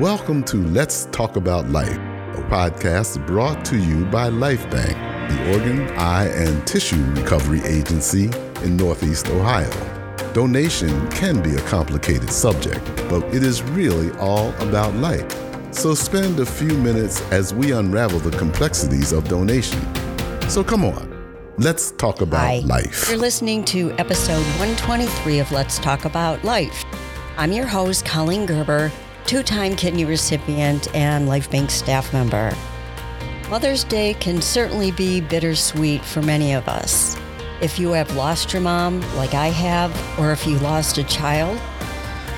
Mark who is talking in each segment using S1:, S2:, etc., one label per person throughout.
S1: Welcome to Let's Talk About Life, a podcast brought to you by Lifebanc, the organ, eye, and tissue recovery agency in Northeast Ohio. Donation can be a complicated subject, but it is really all about life. So spend a few minutes as we unravel the complexities of donation. So come on, let's talk about
S2: Hi.
S1: life.
S2: You're listening to episode 123 of Let's Talk About Life. I'm your host, Colleen Gerber, two time kidney recipient and Lifebanc staff member. Mother's Day can certainly be bittersweet for many of us. If you have lost your mom, like I have, or if you lost a child,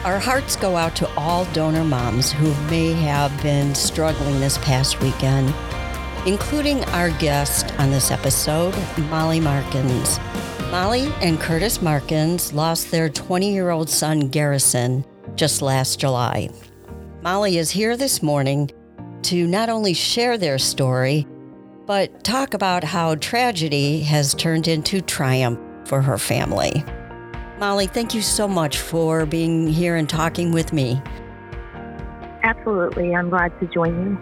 S2: our hearts go out to all donor moms who may have been struggling this past weekend, including our guest on this episode, Molly Markins. Molly and Curtis Markins lost their 20 year old son, Garrison, just last July. Molly is here this morning to not only share their story, but talk about how tragedy has turned into triumph for her family. Molly, thank you so much for being here and talking with me.
S3: Absolutely. I'm glad to join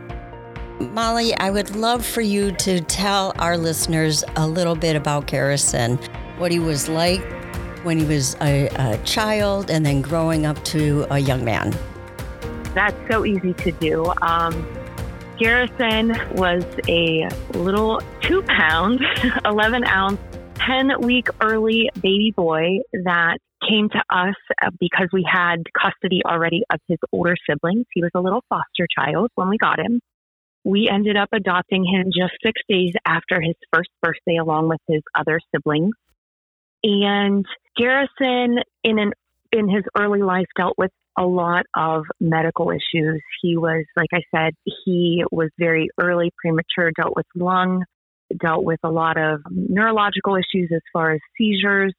S3: you.
S2: Molly, I would love for you to tell our listeners a little bit about Garrison, what he was like when he was a, a child and then growing up to a young man.
S3: That's so easy to do. Um, Garrison was a little two pound, 11 ounce, 10 week early baby boy that came to us uh, because we had custody already of his older siblings. He was a little foster child when we got him. We ended up adopting him just six days after his first birthday, along with his other siblings. And Garrison, in an in his early life, dealt with a lot of medical issues. He was, like I said, he was very early, premature, dealt with lung, dealt with a lot of neurological issues as far as seizures.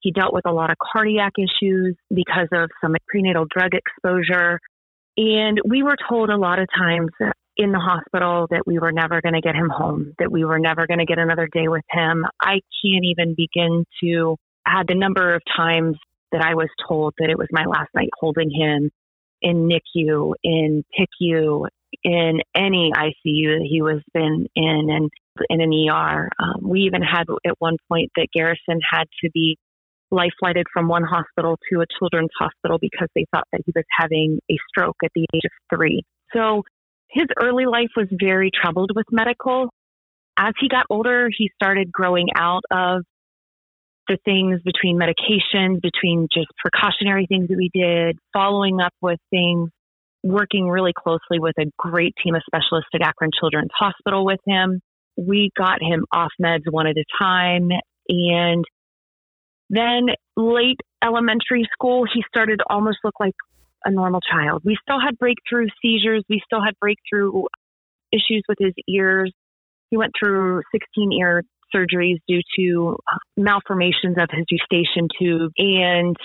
S3: He dealt with a lot of cardiac issues because of some prenatal drug exposure. And we were told a lot of times in the hospital that we were never going to get him home, that we were never going to get another day with him. I can't even begin to add the number of times that I was told that it was my last night holding him in NICU, in PICU, in any ICU that he was been in, and in an ER. Um, we even had at one point that Garrison had to be life flighted from one hospital to a children's hospital because they thought that he was having a stroke at the age of three. So his early life was very troubled with medical. As he got older, he started growing out of the things between medications, between just precautionary things that we did, following up with things, working really closely with a great team of specialists at Akron Children's Hospital with him. We got him off meds one at a time. And then late elementary school, he started to almost look like a normal child. We still had breakthrough seizures. We still had breakthrough issues with his ears. He went through 16 ear surgeries due to uh, malformations of his eustachian tube. And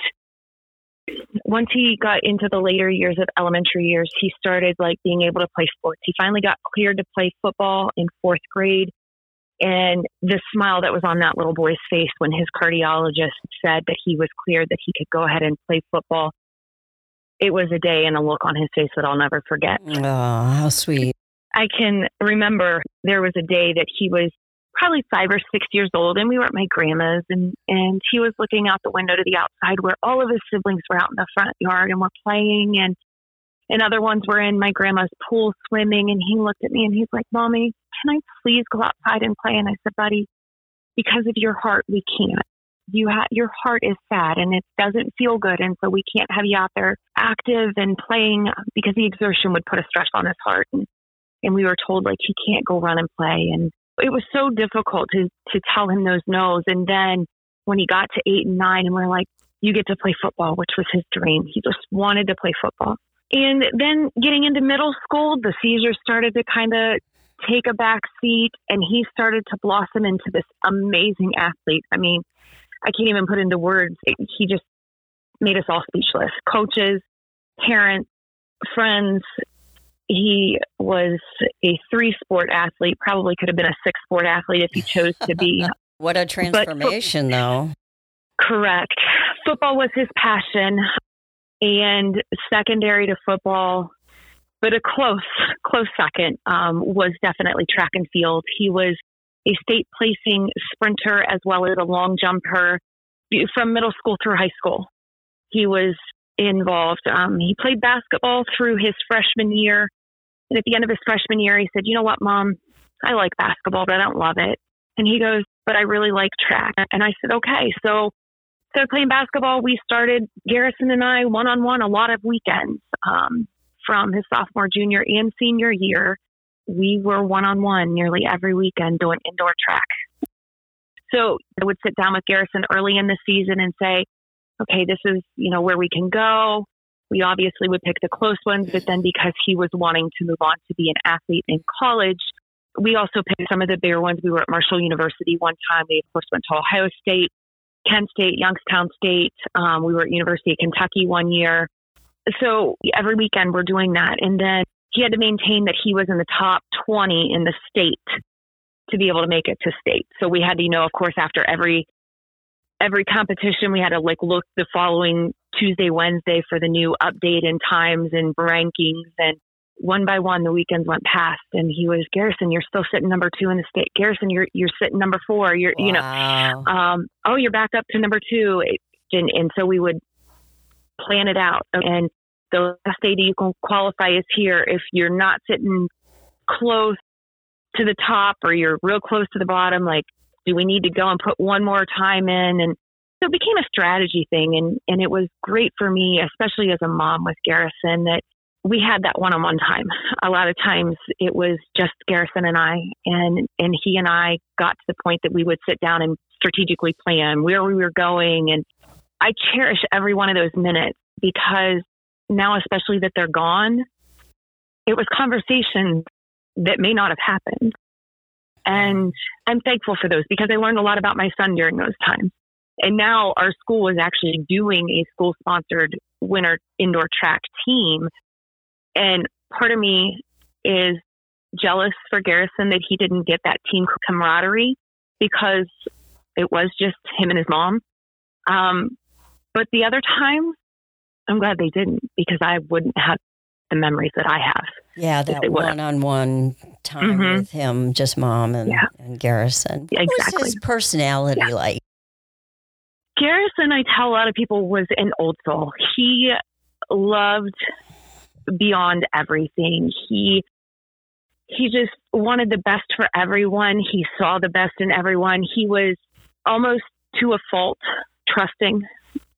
S3: once he got into the later years of elementary years, he started like being able to play sports. He finally got cleared to play football in fourth grade. And the smile that was on that little boy's face when his cardiologist said that he was cleared, that he could go ahead and play football, it was a day and a look on his face that I'll never forget.
S2: Oh, how sweet.
S3: I can remember there was a day that he was probably five or six years old and we were at my grandma's and, and he was looking out the window to the outside where all of his siblings were out in the front yard and were playing and and other ones were in my grandma's pool swimming and he looked at me and he's like, Mommy, can I please go outside and play? And I said, Buddy, because of your heart we can't. You ha- your heart is sad and it doesn't feel good and so we can't have you out there active and playing because the exertion would put a stress on his heart and and we were told like he can't go run and play and it was so difficult to to tell him those no's. And then when he got to eight and nine, and we're like, you get to play football, which was his dream. He just wanted to play football. And then getting into middle school, the seizures started to kind of take a back seat, and he started to blossom into this amazing athlete. I mean, I can't even put into words. He just made us all speechless. Coaches, parents, friends, he was a three sport athlete, probably could have been a six sport athlete if he chose to be.
S2: what a transformation, but, though.
S3: Correct. Football was his passion. And secondary to football, but a close, close second um, was definitely track and field. He was a state placing sprinter as well as a long jumper from middle school through high school. He was involved. Um, he played basketball through his freshman year. And at the end of his freshman year, he said, You know what, mom? I like basketball, but I don't love it. And he goes, But I really like track. And I said, Okay. So started playing basketball. We started, Garrison and I, one on one, a lot of weekends um, from his sophomore, junior, and senior year. We were one on one nearly every weekend doing indoor track. So I would sit down with Garrison early in the season and say, okay, this is, you know, where we can go. We obviously would pick the close ones, but then because he was wanting to move on to be an athlete in college, we also picked some of the bigger ones. We were at Marshall University one time. We, of course, went to Ohio State, Kent State, Youngstown State. Um, we were at University of Kentucky one year. So every weekend we're doing that. And then he had to maintain that he was in the top 20 in the state to be able to make it to state. So we had to, you know, of course, after every every competition, we had to like look the following Tuesday, Wednesday for the new update and times and rankings. And one by one, the weekends went past, and he was Garrison. You're still sitting number two in the state. Garrison, you're you're sitting number four. You're wow. you know, um, oh, you're back up to number two. And and so we would plan it out. And the last day you can qualify is here. If you're not sitting close to the top or you're real close to the bottom, like do we need to go and put one more time in? And so it became a strategy thing. And, and it was great for me, especially as a mom with Garrison, that we had that one on one time. A lot of times it was just Garrison and I, and, and he and I got to the point that we would sit down and strategically plan where we were going. And I cherish every one of those minutes because now, especially that they're gone, it was conversations that may not have happened. And I'm thankful for those because I learned a lot about my son during those times. And now our school is actually doing a school sponsored winter indoor track team. And part of me is jealous for Garrison that he didn't get that team camaraderie because it was just him and his mom. Um, but the other times, I'm glad they didn't because I wouldn't have the memories that I have.
S2: Yeah, that one on one time mm-hmm. with him, just mom and, yeah. and Garrison. What exactly. was his personality yeah. like?
S3: Garrison, I tell a lot of people, was an old soul. He loved beyond everything. He he just wanted the best for everyone. He saw the best in everyone. He was almost to a fault trusting.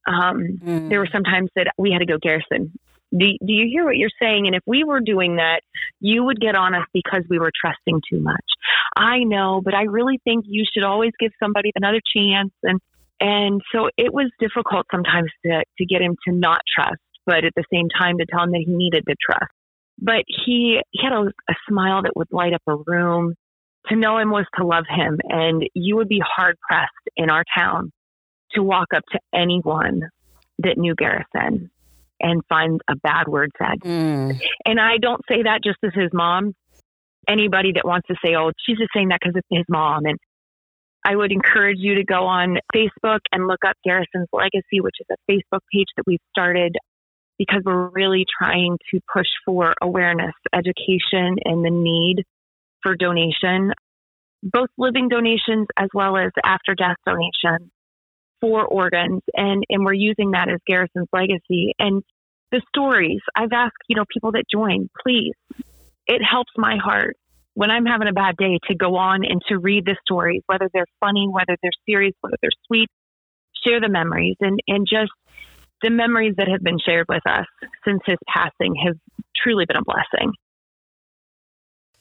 S3: Um, mm. There were some times that we had to go, Garrison, do, do you hear what you're saying? And if we were doing that, you would get on us because we were trusting too much. I know, but I really think you should always give somebody another chance. And and so it was difficult sometimes to to get him to not trust, but at the same time to tell him that he needed to trust. But he he had a, a smile that would light up a room. To know him was to love him, and you would be hard pressed in our town to walk up to anyone that knew Garrison and find a bad word said. Mm. And I don't say that just as his mom. Anybody that wants to say, oh, she's just saying that because it's his mom. And I would encourage you to go on Facebook and look up Garrison's Legacy, which is a Facebook page that we've started because we're really trying to push for awareness, education, and the need for donation, both living donations as well as after death donations for organs and and we're using that as Garrison's legacy. And the stories I've asked you know people that join please it helps my heart when I'm having a bad day to go on and to read the stories whether they're funny whether they're serious whether they're sweet share the memories and and just the memories that have been shared with us since his passing have truly been a blessing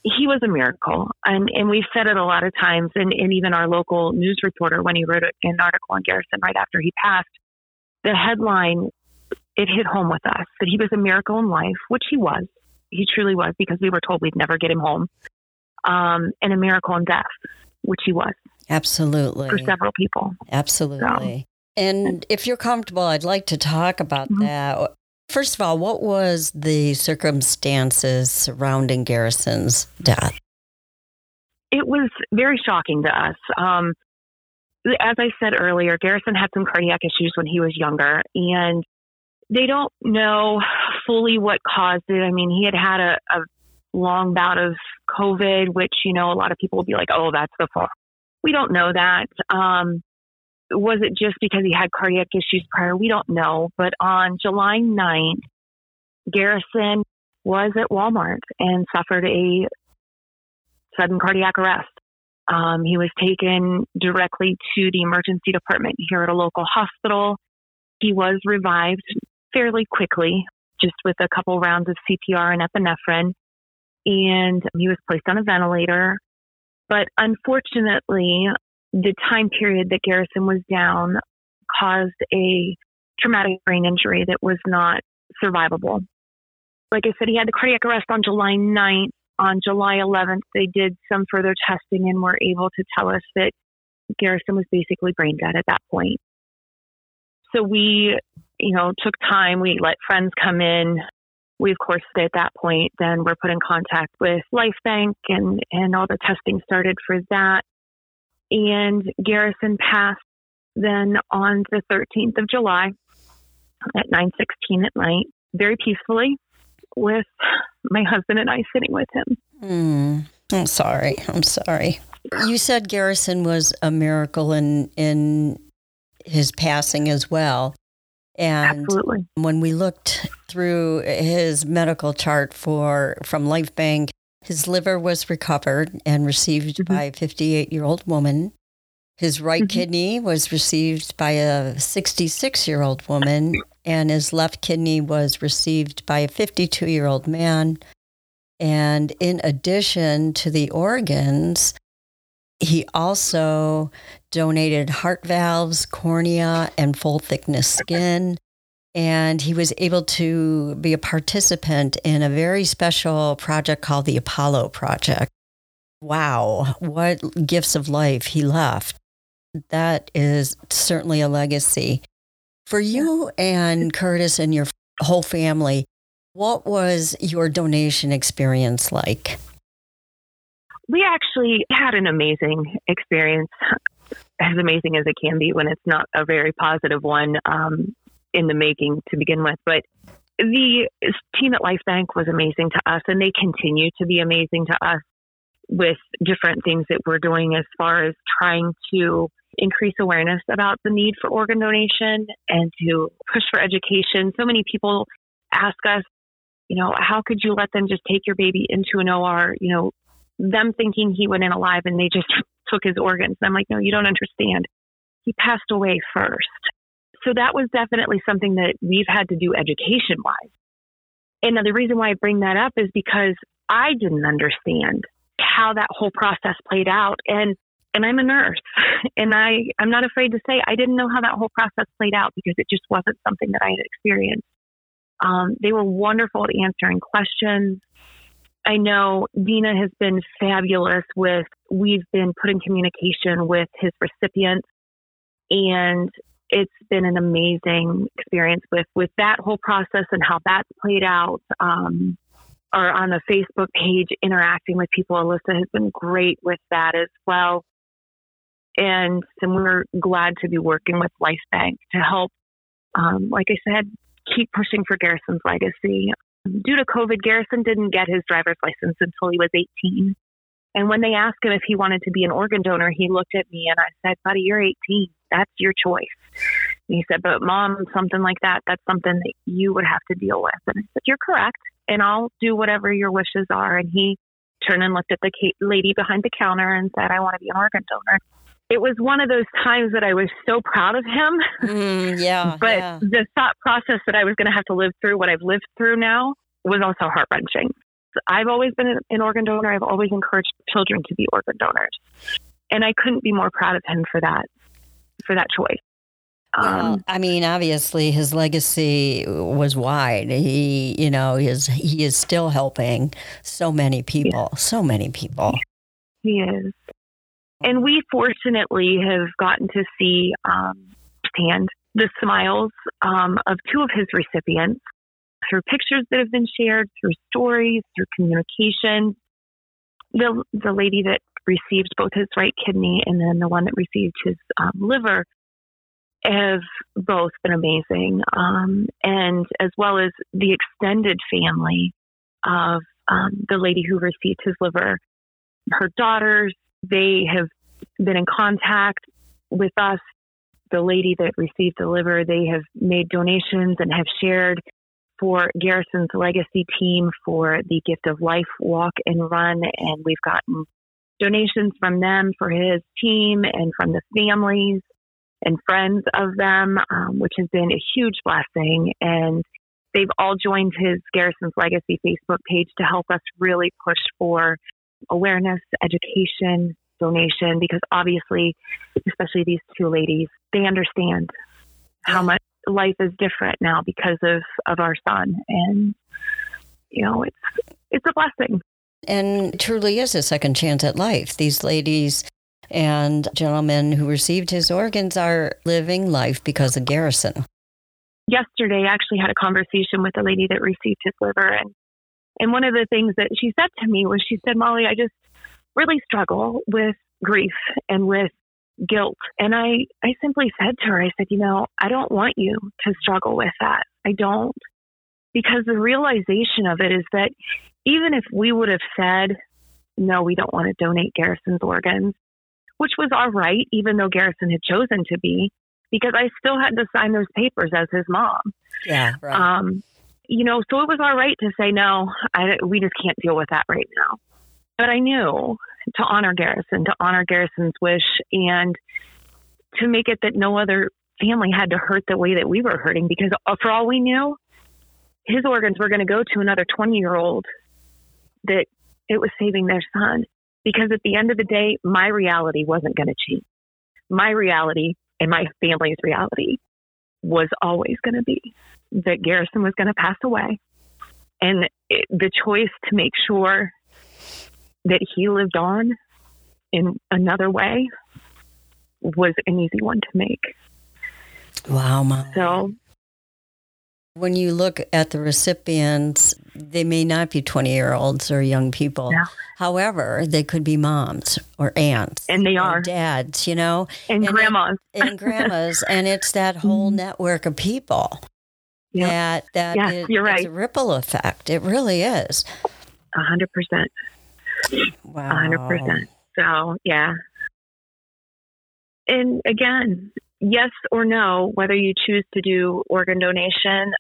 S3: he was a miracle. And, and we've said it a lot of times. And, and even our local news reporter, when he wrote an article on Garrison right after he passed, the headline, it hit home with us that he was a miracle in life, which he was. He truly was because we were told we'd never get him home. Um, and a miracle in death, which he was.
S2: Absolutely.
S3: For several people.
S2: Absolutely. So. And if you're comfortable, I'd like to talk about mm-hmm. that. First of all, what was the circumstances surrounding Garrison's death?
S3: It was very shocking to us. Um, as I said earlier, Garrison had some cardiac issues when he was younger, and they don't know fully what caused it. I mean, he had had a, a long bout of COVID, which, you know, a lot of people will be like, oh, that's the fault. We don't know that. Um, was it just because he had cardiac issues prior? We don't know. But on July 9th, Garrison was at Walmart and suffered a sudden cardiac arrest. Um, he was taken directly to the emergency department here at a local hospital. He was revived fairly quickly, just with a couple rounds of CPR and epinephrine, and he was placed on a ventilator. But unfortunately, the time period that Garrison was down caused a traumatic brain injury that was not survivable. Like I said, he had the cardiac arrest on July 9th. On July 11th, they did some further testing and were able to tell us that Garrison was basically brain dead at that point. So we, you know, took time. We let friends come in. We, of course, at that point, then were put in contact with Lifebanc and, and all the testing started for that. And Garrison passed then on the 13th of July at 9:16 at night, very peacefully, with my husband and I sitting with him.
S2: Mm, I'm sorry. I'm sorry. You said Garrison was a miracle in in his passing as well. And
S3: Absolutely.
S2: when we looked through his medical chart for from Lifebanc, his liver was recovered and received mm-hmm. by a 58 year old woman. His right mm-hmm. kidney was received by a 66 year old woman, and his left kidney was received by a 52 year old man. And in addition to the organs, he also donated heart valves, cornea, and full thickness skin. And he was able to be a participant in a very special project called the Apollo Project. Wow, what gifts of life he left. That is certainly a legacy. For you and Curtis and your whole family, what was your donation experience like?
S3: We actually had an amazing experience, as amazing as it can be when it's not a very positive one um, in the making to begin with. But the team at Lifebanc was amazing to us, and they continue to be amazing to us with different things that we're doing as far as trying to increase awareness about the need for organ donation and to push for education. So many people ask us, you know, how could you let them just take your baby into an OR, you know, them thinking he went in alive and they just took his organs. And I'm like, no, you don't understand. He passed away first. So that was definitely something that we've had to do education wise. And the reason why I bring that up is because I didn't understand how that whole process played out. And and I'm a nurse and I, I'm not afraid to say I didn't know how that whole process played out because it just wasn't something that I had experienced. Um, they were wonderful at answering questions. I know Dina has been fabulous with, we've been put in communication with his recipients and it's been an amazing experience with, with that whole process and how that's played out. Um, or on the Facebook page, interacting with people. Alyssa has been great with that as well. And, we're glad to be working with Lifebanc to help, um, like I said, keep pushing for Garrison's legacy. Due to COVID, Garrison didn't get his driver's license until he was 18. And when they asked him if he wanted to be an organ donor, he looked at me and I said, Buddy, you're 18. That's your choice. He said, But mom, something like that, that's something that you would have to deal with. And I said, You're correct. And I'll do whatever your wishes are. And he turned and looked at the lady behind the counter and said, I want to be an organ donor it was one of those times that I was so proud of him.
S2: Mm, yeah.
S3: but
S2: yeah.
S3: the thought process that I was going to have to live through what I've lived through now was also heart wrenching. I've always been an organ donor. I've always encouraged children to be organ donors. And I couldn't be more proud of him for that, for that choice.
S2: Well, um, I mean, obviously, his legacy was wide. He, you know, is he is still helping so many people, yeah. so many people.
S3: He is. And we fortunately have gotten to see um, firsthand the smiles um, of two of his recipients through pictures that have been shared, through stories, through communication. The, the lady that received both his right kidney and then the one that received his um, liver, have both been amazing, um, and as well as the extended family of um, the lady who received his liver. Her daughters, they have been in contact with us. The lady that received the liver, they have made donations and have shared for Garrison's legacy team for the Gift of Life walk and run. And we've gotten donations from them for his team and from the families and friends of them, um, which has been a huge blessing. And they've all joined his Garrison's Legacy Facebook page to help us really push for awareness, education, donation, because obviously, especially these two ladies, they understand how much life is different now because of, of our son. And, you know, it's, it's a blessing.
S2: And truly is a second chance at life. These ladies and gentlemen who received his organs are living life because of Garrison.
S3: Yesterday, I actually had a conversation with a lady that received his liver. And, and one of the things that she said to me was, she said, Molly, I just really struggle with grief and with guilt. And I, I simply said to her, I said, you know, I don't want you to struggle with that. I don't. Because the realization of it is that even if we would have said, no, we don't want to donate Garrison's organs, which was all right, even though Garrison had chosen to be, because I still had to sign those papers as his mom.
S2: Yeah, right.
S3: Um, you know, so it was all right to say, no, I, we just can't deal with that right now. But I knew to honor Garrison, to honor Garrison's wish, and to make it that no other family had to hurt the way that we were hurting, because uh, for all we knew, his organs were going to go to another 20 year old that it was saving their son. Because at the end of the day, my reality wasn't going to change. My reality and my family's reality was always going to be that Garrison was going to pass away. And it, the choice to make sure that he lived on in another way was an easy one to make.
S2: Wow, Mom.
S3: So
S2: when you look at the recipients, they may not be 20 year olds or young people.
S3: Yeah.
S2: However, they could be moms or aunts.
S3: And they are.
S2: dads, you know?
S3: And, and grandmas.
S2: It, and grandmas. and it's that whole mm-hmm. network of people yep. that, that
S3: yes,
S2: it,
S3: you're right.
S2: a ripple effect. It really is.
S3: A hundred percent.
S2: Wow.
S3: A hundred percent. So yeah. And again, yes or no, whether you choose to do organ donation,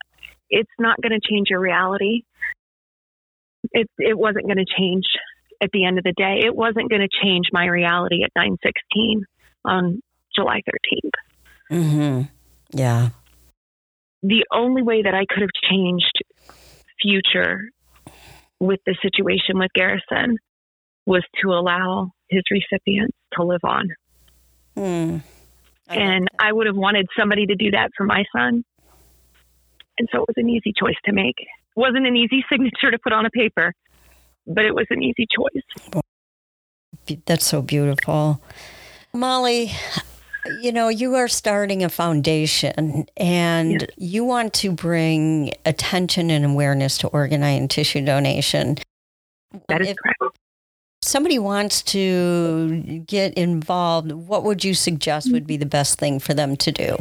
S3: it's not going to change your reality. It, it wasn't going to change at the end of the day. It wasn't going to change my reality at 916 on July 13th.
S2: Mm-hmm. Yeah.
S3: The only way that I could have changed future with the situation with Garrison was to allow his recipients to live on.
S2: Hmm.
S3: I and I would have wanted somebody to do that for my son. And so it was an easy choice to make. It wasn't an easy signature to put on a paper, but it was an easy choice.
S2: That's so beautiful. Molly, you know, you are starting a foundation and yes. you want to bring attention and awareness to organ and tissue donation.
S3: That is if correct.
S2: Somebody wants to get involved. What would you suggest would be the best thing for them to do?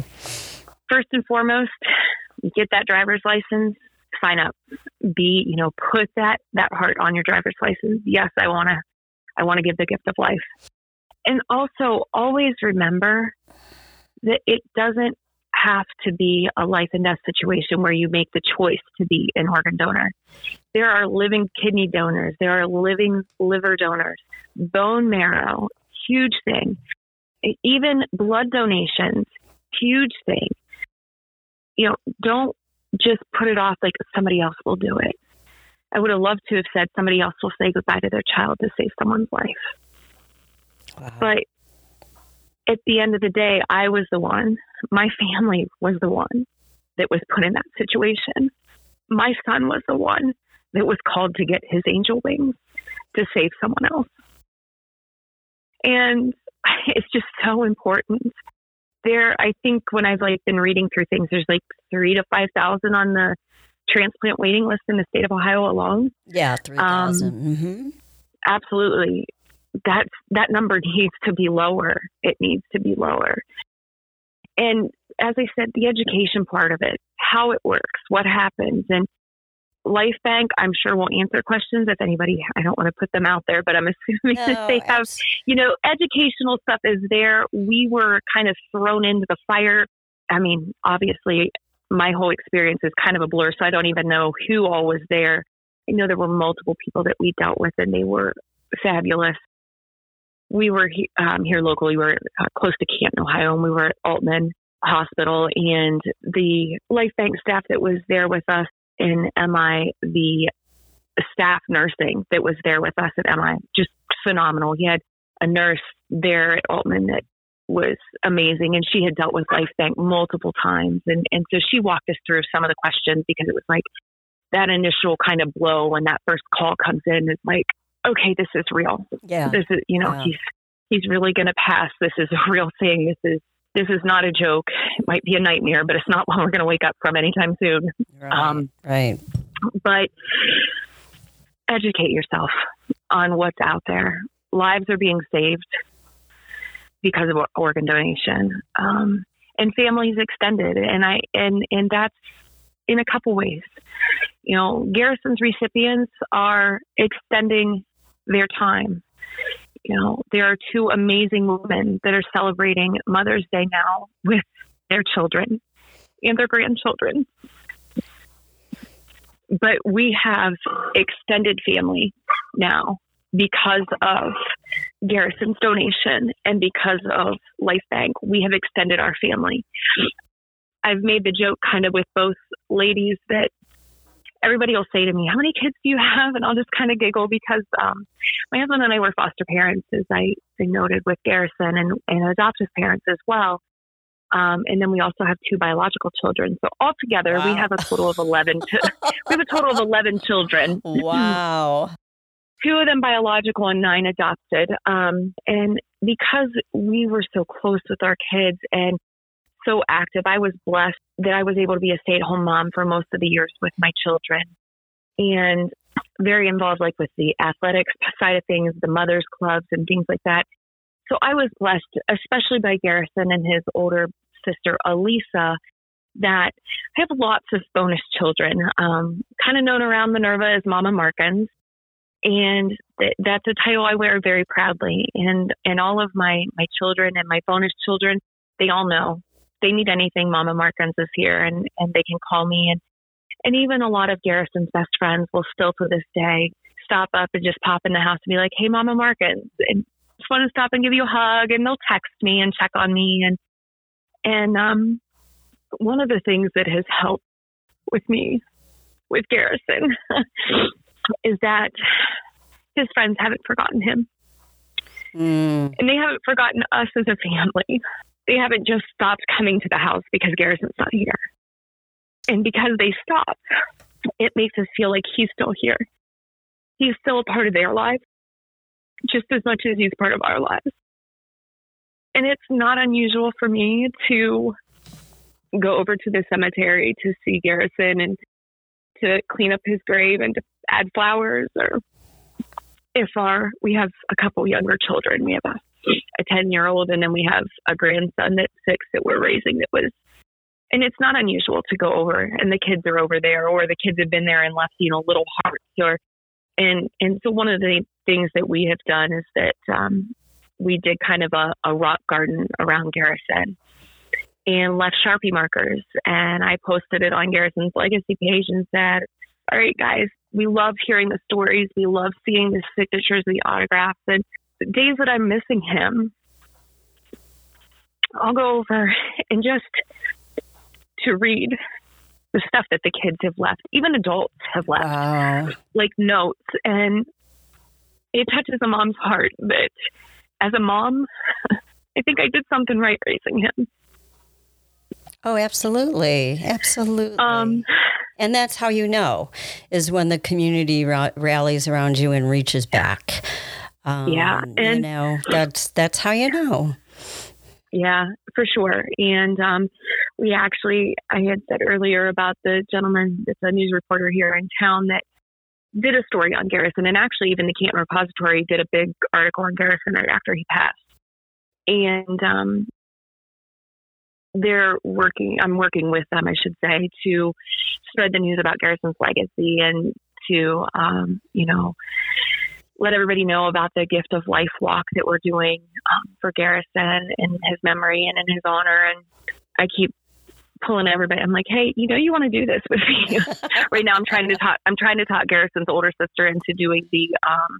S3: First and foremost, get that driver's license, sign up. Be, you know, put that that heart on your driver's license. Yes, I want to I want to give the gift of life. And also always remember that it doesn't have to be a life and death situation where you make the choice to be an organ donor. There are living kidney donors, there are living liver donors, bone marrow, huge thing. Even blood donations, huge thing you know, don't just put it off like somebody else will do it. I would have loved to have said somebody else will say goodbye to their child to save someone's life. Wow. But at the end of the day, I was the one, my family was the one that was put in that situation. My son was the one that was called to get his angel wings to save someone else. And it's just so important there, I think when I've like been reading through things, there's like three to five thousand on the transplant waiting list in the state of Ohio alone.
S2: Yeah, three thousand. Um, mm-hmm.
S3: Absolutely, that that number needs to be lower. It needs to be lower. and as I said, the education part of it, how it works, what happens, and Lifebanc, I'm sure won't answer questions if anybody, I don't want to put them out there, but I'm assuming no, that they have, you know, educational stuff is there. We were kind of thrown into the fire. I mean, obviously, my whole experience is kind of a blur, so I don't even know who all was there. I know there were multiple people that we dealt with, and they were fabulous. We were um, here locally, we were uh, close to Canton, Ohio, and we were at Aultman Hospital, and the Lifebanc staff that was there with us in MI, the staff nursing that was there with us at MI, just phenomenal. He had a nurse there at Aultman that was amazing and she had dealt with Lifebanc multiple times and, and so she walked us through some of the questions because it was like that initial kind of blow when that first call comes in is like, okay, this is real.
S2: Yeah.
S3: This is you know, yeah. he's he's really gonna pass. This is a real thing. This is this is not a joke. It might be a nightmare, but it's not one we're going to wake up from anytime soon.
S2: Right. Um, right.
S3: But educate yourself on what's out there. Lives are being saved because of organ donation, um, and families extended, and I and and that's in a couple ways. You know, Garrison's recipients are extending their time you know, there are two amazing women that are celebrating Mother's Day now with their children and their grandchildren. But we have extended family now because of Garrison's donation and because of Lifebanc. We have extended our family. I've made the joke kind of with both ladies that everybody will say to me, How many kids do you have? And I'll just kind of giggle because um, my husband and I were foster parents, as I, noted with Garrison, and, and adoptive parents as well. Um, and then we also have two biological children. So altogether, wow. we have a total of 11. we have a total of 11 children.
S2: Wow.
S3: two of them biological and nine adopted. Um, and because we were so close with our kids and so active. I was blessed that I was able to be a stay at home mom for most of the years with my children and very involved, like with the athletics side of things, the mothers clubs and things like that. So I was blessed, especially by Garrison and his older sister, Elisa, that I have lots of bonus children, um, kind of known around Minerva as Mama Markins. And th- that's a title I wear very proudly. And, and all of my, my children and my bonus children, they all know they need anything, Mama Markins is here and, and they can call me. And, and even a lot of Garrison's best friends will still to this day stop up and just pop in the house and be like, Hey, Mama Markins. And just want to stop and give you a hug. And they'll text me and check on me. And, and, um, one of the things that has helped with me with Garrison is that his friends haven't forgotten him. Mm. And they haven't forgotten us as a family they haven't just stopped coming to the house because Garrison's not here. And because they stop, it makes us feel like he's still here. He's still a part of their lives just as much as he's part of our lives. And it's not unusual for me to go over to the cemetery to see Garrison and to clean up his grave and to add flowers or if our we have a couple younger children. We have a a 10 year old, and then we have a grandson that's six that we're raising that was, and it's not unusual to go over and the kids are over there, or the kids have been there and left, you know, little hearts, or, and, and so one of the things that we have done is that um, we did kind of a, a rock garden around Garrison and left Sharpie markers. And I posted it on Garrison's legacy page and said, all right, guys, we love hearing the stories. We love seeing the signatures, the autographs, and days that I'm missing him, I'll go over and just to read the stuff that the kids have left, even adults have left, wow. like notes. And it touches a mom's heart that as a mom, I think I did something right raising him.
S2: Oh, absolutely. Absolutely. Um, and that's how you know is when the community ra- rallies around you and reaches back.
S3: Um, yeah,
S2: and you know that's that's how you know.
S3: Yeah, for sure. And um, we actually, I had said earlier about the gentleman that's a news reporter here in town that did a story on Garrison, and actually, even the Canton Repository did a big article on Garrison right after he passed. And um, they're working, I'm working with them, I should say, to spread the news about Garrison's legacy and to, um, you know, let everybody know about the gift of life walk that we're doing um, for Garrison in his memory and in his honor. And I keep pulling everybody. I'm like, hey, you know, you want to do this with me right now. I'm trying to talk. I'm trying to talk Garrison's older sister into doing the um,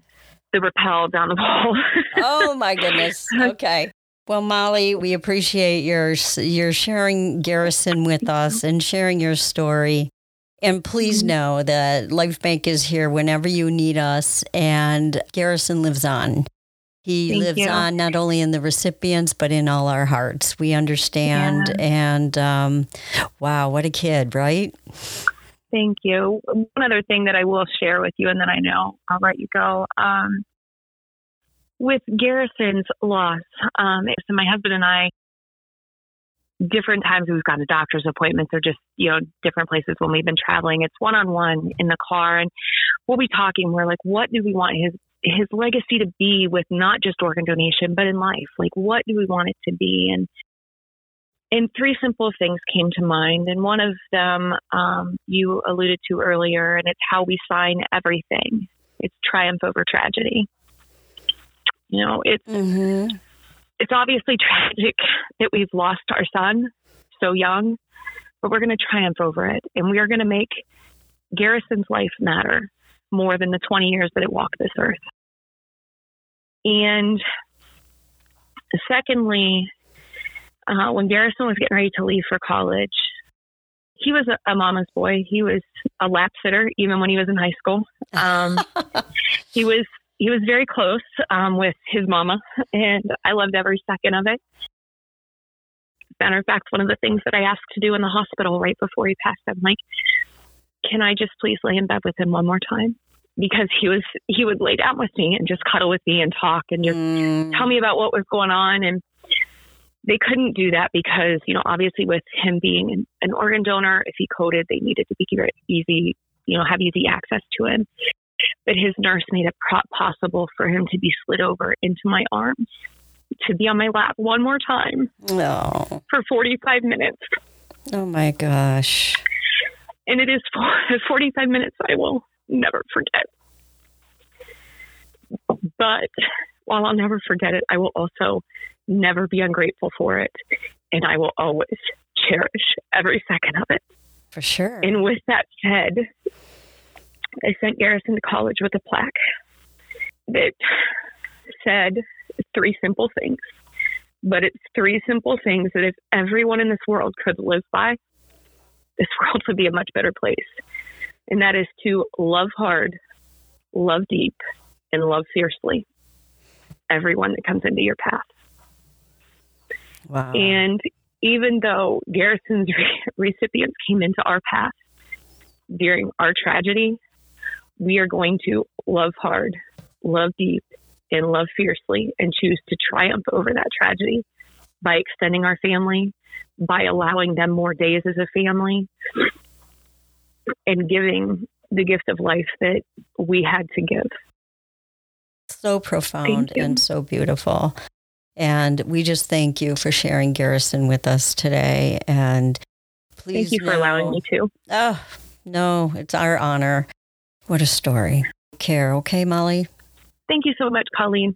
S3: the rappel down the wall.
S2: oh my goodness. Okay. Well, Molly, we appreciate your your sharing Garrison with us and sharing your story. And please mm-hmm. know that Lifebanc is here whenever you need us, and Garrison lives on. He Thank lives you. on not only in the recipients, but in all our hearts. We understand. Yeah. And um, wow, what a kid, right?
S3: Thank you. One other thing that I will share with you, and then I know I'll let you go. Um, with Garrison's loss, um, so my husband and I, different times we've gone to doctor's appointments or just, you know, different places when we've been traveling. It's one on one in the car and we'll be talking. We're like, what do we want his his legacy to be with not just organ donation, but in life? Like what do we want it to be? And and three simple things came to mind. And one of them um, you alluded to earlier, and it's how we sign everything. It's triumph over tragedy. You know, it's mm-hmm. It's obviously tragic that we've lost our son so young, but we're going to triumph over it, and we are going to make Garrison's life matter more than the 20 years that it walked this earth. And secondly, uh, when Garrison was getting ready to leave for college, he was a, a, mama's boy. He was a lap sitter even when he was in high school. Um, he was he was very close um, with his mama, and I loved every second of it. Matter of fact, one of the things that I asked to do in the hospital right before he passed, I'm like, "Can I just please lay in bed with him one more time?" Because he was he would lay down with me and just cuddle with me and talk and just mm. tell me about what was going on and they couldn't do that because, you know, obviously with him being an, an organ donor, if he coded, they needed to be easy, you know, have easy access to him. But his nurse made it possible for him to be slid over into my arms, to be on my lap one more time
S2: oh.
S3: for 45 minutes.
S2: Oh my gosh.
S3: And it is for 45 minutes I will never forget. But while I'll never forget it, I will also never be ungrateful for it. And I will always cherish every second of it.
S2: For sure.
S3: And with that said, I sent Garrison to college with a plaque that said three simple things. But it's three simple things that if everyone in this world could live by, this world would be a much better place. And that is to love hard, love deep, and love fiercely everyone that comes into your path.
S2: Wow.
S3: And even though Garrison's recipients came into our path during our tragedy, we are going to love hard, love deep, and love fiercely and choose to triumph over that tragedy by extending our family, by allowing them more days as a family, and giving the gift of life that we had to give.
S2: So profound and so beautiful. And we just thank you for sharing Garrison with us today. And please.
S3: Thank you know, for allowing me to.
S2: Oh, no, it's our honor. What a story. Care, okay, Molly?
S3: Thank you so much, Colleen.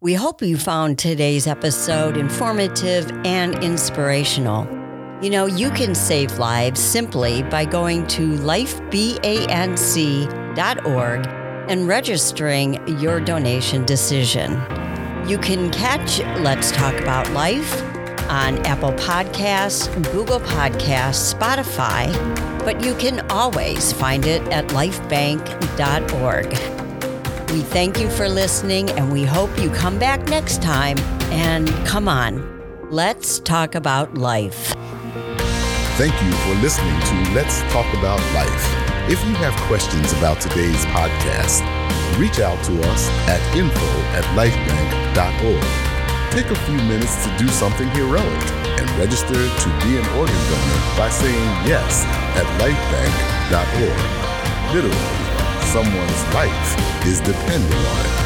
S2: We hope you found today's episode informative and inspirational. You know, you can save lives simply by going to lifebanc.org and registering your donation decision. You can catch Let's Talk About Life on Apple Podcasts, Google Podcasts, Spotify, but you can always find it at lifebanc.org. We thank you for listening and we hope you come back next time. And come on, let's talk about life.
S1: Thank you for listening to Let's Talk About Life. If you have questions about today's podcast, reach out to us at info at lifebanc.org. Take a few minutes to do something heroic and register to be an organ donor by saying yes at lifebanc.org. Literally, someone's life is depending on it.